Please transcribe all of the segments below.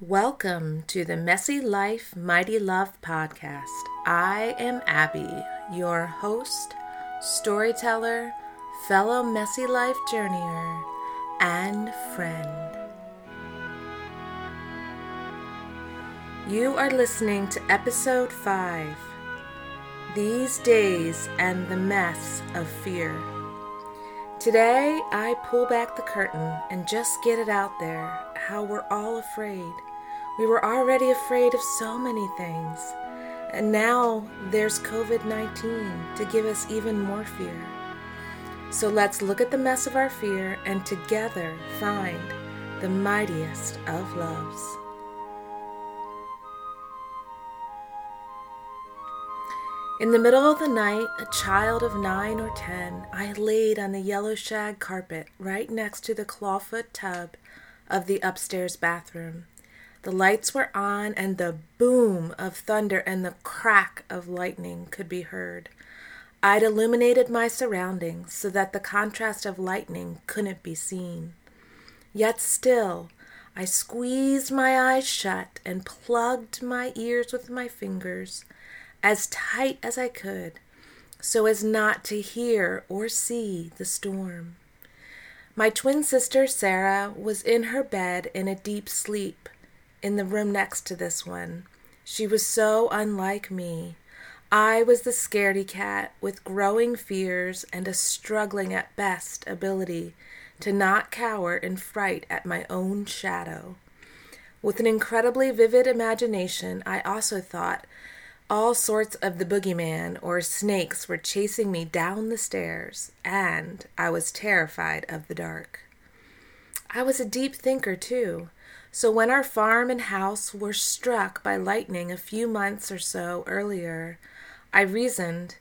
Welcome to the Messy Life, Mighty Love podcast. I am Abby, your host, storyteller, fellow Messy Life journeyer, and friend. You are listening to episode 5 These Days and the Mess of Fear. Today, I pull back the curtain and just get it out there how we're all afraid. We were already afraid of so many things. And now there's COVID 19 to give us even more fear. So let's look at the mess of our fear and together find the mightiest of loves. In the middle of the night, a child of nine or ten, I laid on the yellow shag carpet right next to the clawfoot tub of the upstairs bathroom. The lights were on, and the boom of thunder and the crack of lightning could be heard. I'd illuminated my surroundings so that the contrast of lightning couldn't be seen. Yet still, I squeezed my eyes shut and plugged my ears with my fingers as tight as I could so as not to hear or see the storm. My twin sister Sarah was in her bed in a deep sleep in the room next to this one. She was so unlike me. I was the scaredy cat with growing fears and a struggling at best ability to not cower in fright at my own shadow. With an incredibly vivid imagination, I also thought all sorts of the boogeyman or snakes were chasing me down the stairs, and I was terrified of the dark. I was a deep thinker, too. So when our farm and house were struck by lightning a few months or so earlier, I reasoned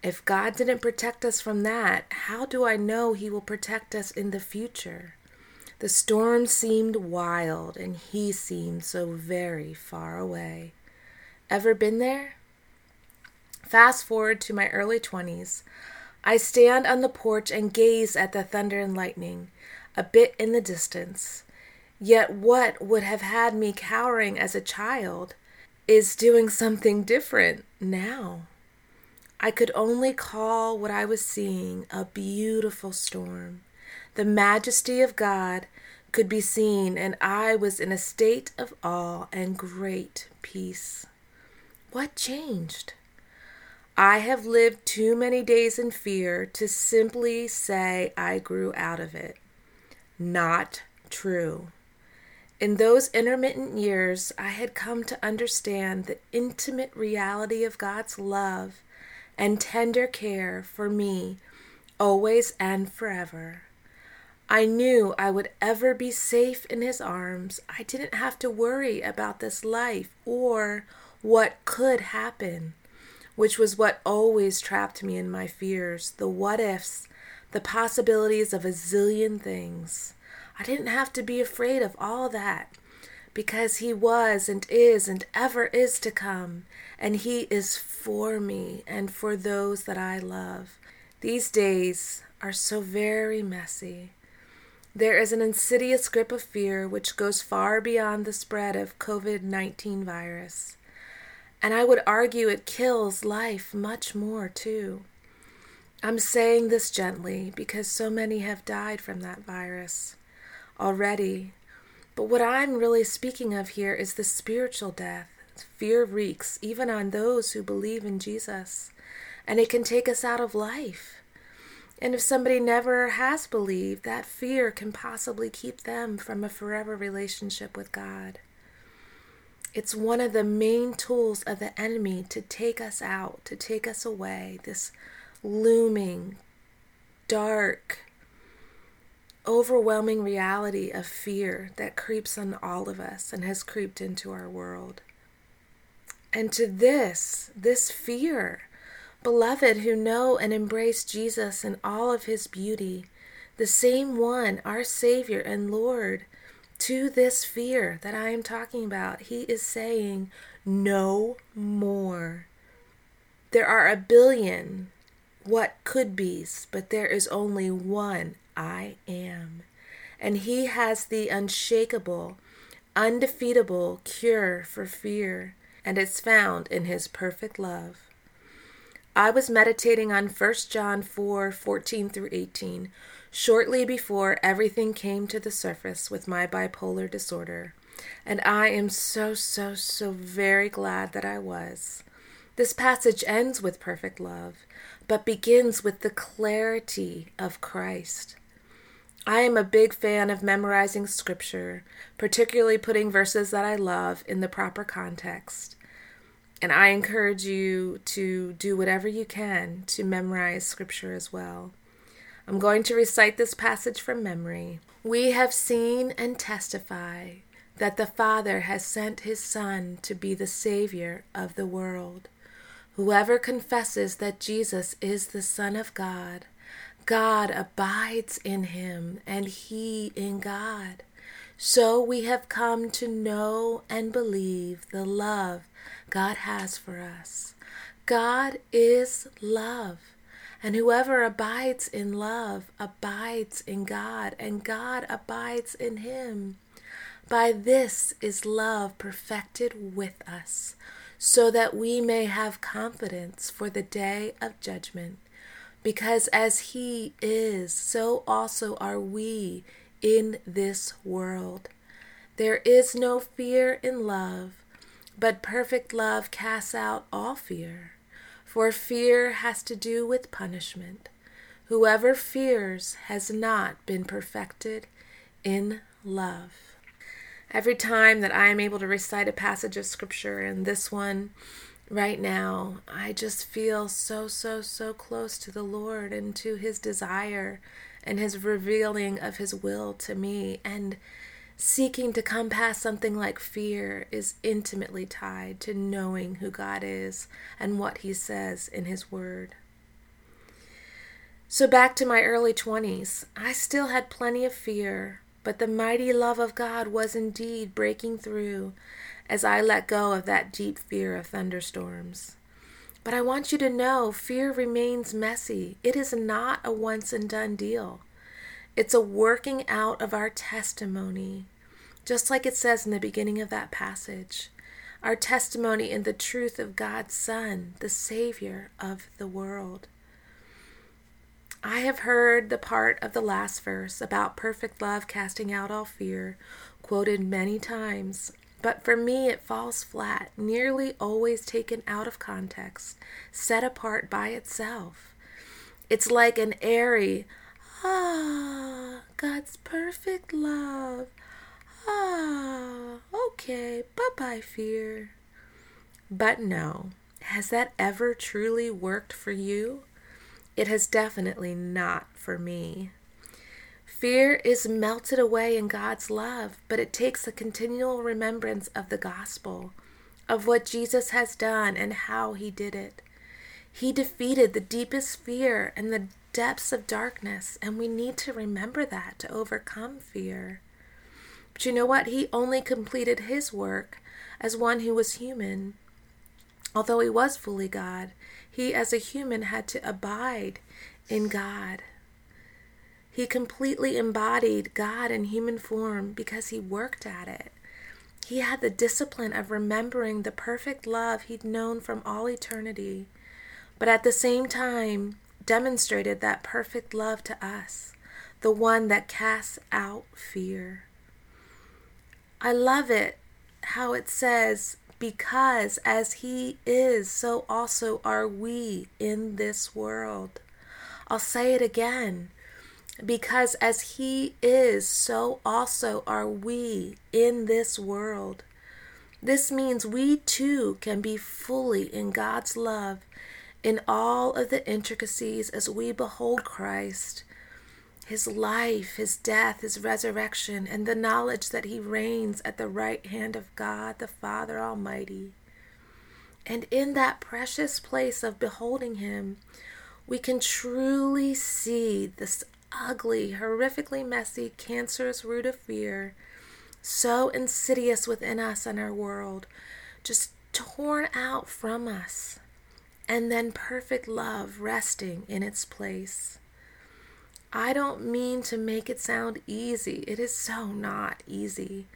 if God didn't protect us from that, how do I know He will protect us in the future? The storm seemed wild, and He seemed so very far away. Ever been there? Fast forward to my early 20s. I stand on the porch and gaze at the thunder and lightning, a bit in the distance. Yet what would have had me cowering as a child is doing something different now. I could only call what I was seeing a beautiful storm. The majesty of God could be seen, and I was in a state of awe and great peace. What changed? I have lived too many days in fear to simply say I grew out of it. Not true. In those intermittent years, I had come to understand the intimate reality of God's love and tender care for me, always and forever. I knew I would ever be safe in His arms. I didn't have to worry about this life or what could happen, which was what always trapped me in my fears the what ifs, the possibilities of a zillion things. I didn't have to be afraid of all that because He was and is and ever is to come, and He is for me and for those that I love. These days are so very messy. There is an insidious grip of fear which goes far beyond the spread of COVID 19 virus. And I would argue it kills life much more, too. I'm saying this gently because so many have died from that virus already. But what I'm really speaking of here is the spiritual death. Fear wreaks even on those who believe in Jesus, and it can take us out of life. And if somebody never has believed, that fear can possibly keep them from a forever relationship with God. It's one of the main tools of the enemy to take us out, to take us away. This looming, dark, overwhelming reality of fear that creeps on all of us and has creeped into our world. And to this, this fear, beloved who know and embrace Jesus in all of his beauty, the same one, our Savior and Lord, to this fear that I am talking about, he is saying, No more. There are a billion what could be's, but there is only one I am. And He has the unshakable, undefeatable cure for fear, and it's found in his perfect love. I was meditating on 1 John 4 14 through 18 shortly before everything came to the surface with my bipolar disorder, and I am so, so, so very glad that I was. This passage ends with perfect love, but begins with the clarity of Christ. I am a big fan of memorizing scripture, particularly putting verses that I love in the proper context. And I encourage you to do whatever you can to memorize scripture as well. I'm going to recite this passage from memory. We have seen and testify that the Father has sent his Son to be the Savior of the world. Whoever confesses that Jesus is the Son of God, God abides in him, and he in God. So we have come to know and believe the love God has for us. God is love, and whoever abides in love abides in God, and God abides in him. By this is love perfected with us, so that we may have confidence for the day of judgment because as He is, so also are we in this world. There is no fear in love, but perfect love casts out all fear, for fear has to do with punishment. Whoever fears has not been perfected in love. Every time that I am able to recite a passage of Scripture, and this one right now, I just feel so, so, so close to the Lord and to His desire and His revealing of His will to me. And seeking to come past something like fear is intimately tied to knowing who God is and what He says in His Word. So, back to my early 20s, I still had plenty of fear, but the mighty love of God was indeed breaking through as I let go of that deep fear of thunderstorms. But I want you to know fear remains messy. It is not a once and done deal. It's a working out of our testimony, just like it says in the beginning of that passage. Our testimony in the truth of God's Son, the Savior of the world. I have heard the part of the last verse about perfect love casting out all fear quoted many times, but for me, it falls flat, nearly always taken out of context, set apart by itself. It's like an airy, ah, God's perfect love. Ah, okay, bye bye, fear. But no, has that ever truly worked for you? It has definitely not for me. Fear is melted away in God's love, but it takes a continual remembrance of the gospel, of what Jesus has done and how he did it. He defeated the deepest fear and the depths of darkness, and we need to remember that to overcome fear. But you know what? He only completed his work as one who was human. Although he was fully God, he as a human had to abide in God. He completely embodied God in human form because he worked at it. He had the discipline of remembering the perfect love he'd known from all eternity, but at the same time demonstrated that perfect love to us, the one that casts out fear. I love it how it says, because as he is, so also are we in this world. I'll say it again because as He is, so also are we in this world. This means we too can be fully in God's love in all of the intricacies as we behold Christ, His life, His death, His resurrection, and the knowledge that He reigns at the right hand of God the Father Almighty. And in that precious place of beholding Him, we can truly see this ugly, horrifically messy, cancerous root of fear, so insidious within us and our world, just torn out from us, and then perfect love resting in its place. I don't mean to make it sound easy. It is so not easy.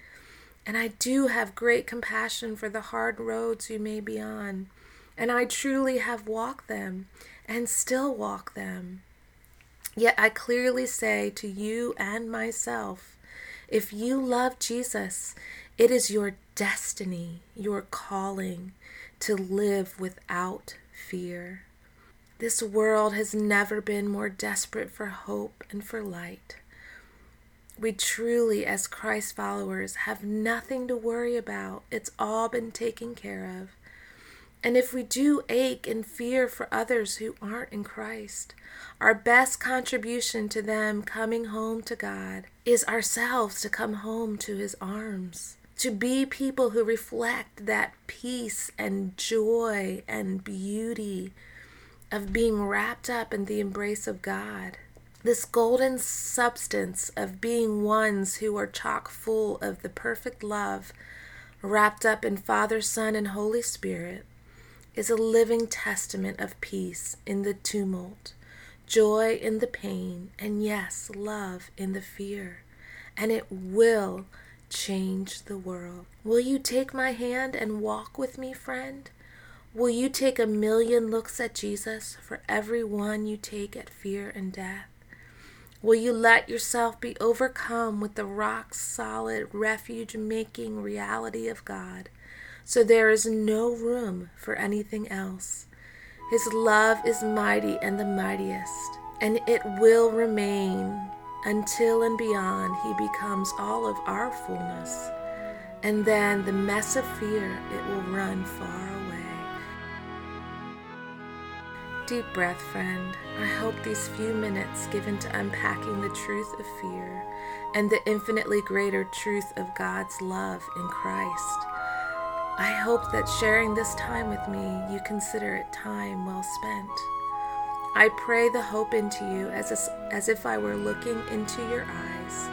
And I do have great compassion for the hard roads you may be on. And I truly have walked them and still walk them. Yet I clearly say to you and myself if you love Jesus, it is your destiny, your calling to live without fear. This world has never been more desperate for hope and for light. We truly, as Christ followers, have nothing to worry about. It's all been taken care of. And if we do ache and fear for others who aren't in Christ, our best contribution to them coming home to God is ourselves to come home to His arms. To be people who reflect that peace and joy and beauty of being wrapped up in the embrace of God. This golden substance of being ones who are chock full of the perfect love wrapped up in Father, Son, and Holy Spirit is a living testament of peace in the tumult, joy in the pain, and yes, love in the fear. And it will change the world. Will you take my hand and walk with me, friend? Will you take a million looks at Jesus for every one you take at fear and death? Will you let yourself be overcome with the rock solid, refuge making reality of God? So there is no room for anything else. His love is mighty and the mightiest, and it will remain until and beyond he becomes all of our fullness. And then the mess of fear, it will run far away. Deep breath, friend. I hope these few minutes given to unpacking the truth of fear and the infinitely greater truth of God's love in Christ I hope that sharing this time with me, you consider it time well spent. I pray the hope into you as, as if I were looking into your eyes,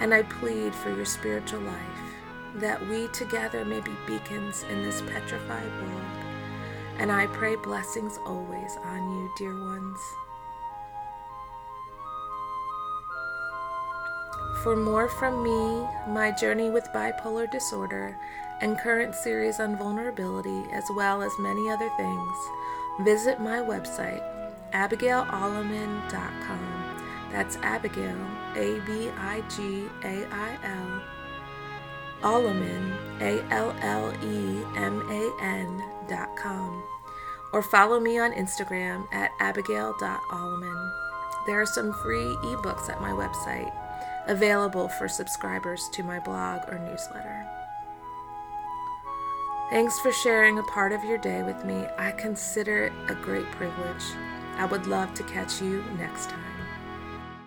and I plead for your spiritual life, that we together may be beacons in this petrified world. And I pray blessings always on you, dear ones. For more from me, my journey with bipolar disorder, and current series on vulnerability, as well as many other things, visit my website, abigailalleman.com. That's Abigail, A B I G A I L, Alleman, A L L E M A N.com. Or follow me on Instagram at abigail.alleman. There are some free ebooks at my website available for subscribers to my blog or newsletter. Thanks for sharing a part of your day with me. I consider it a great privilege. I would love to catch you next time.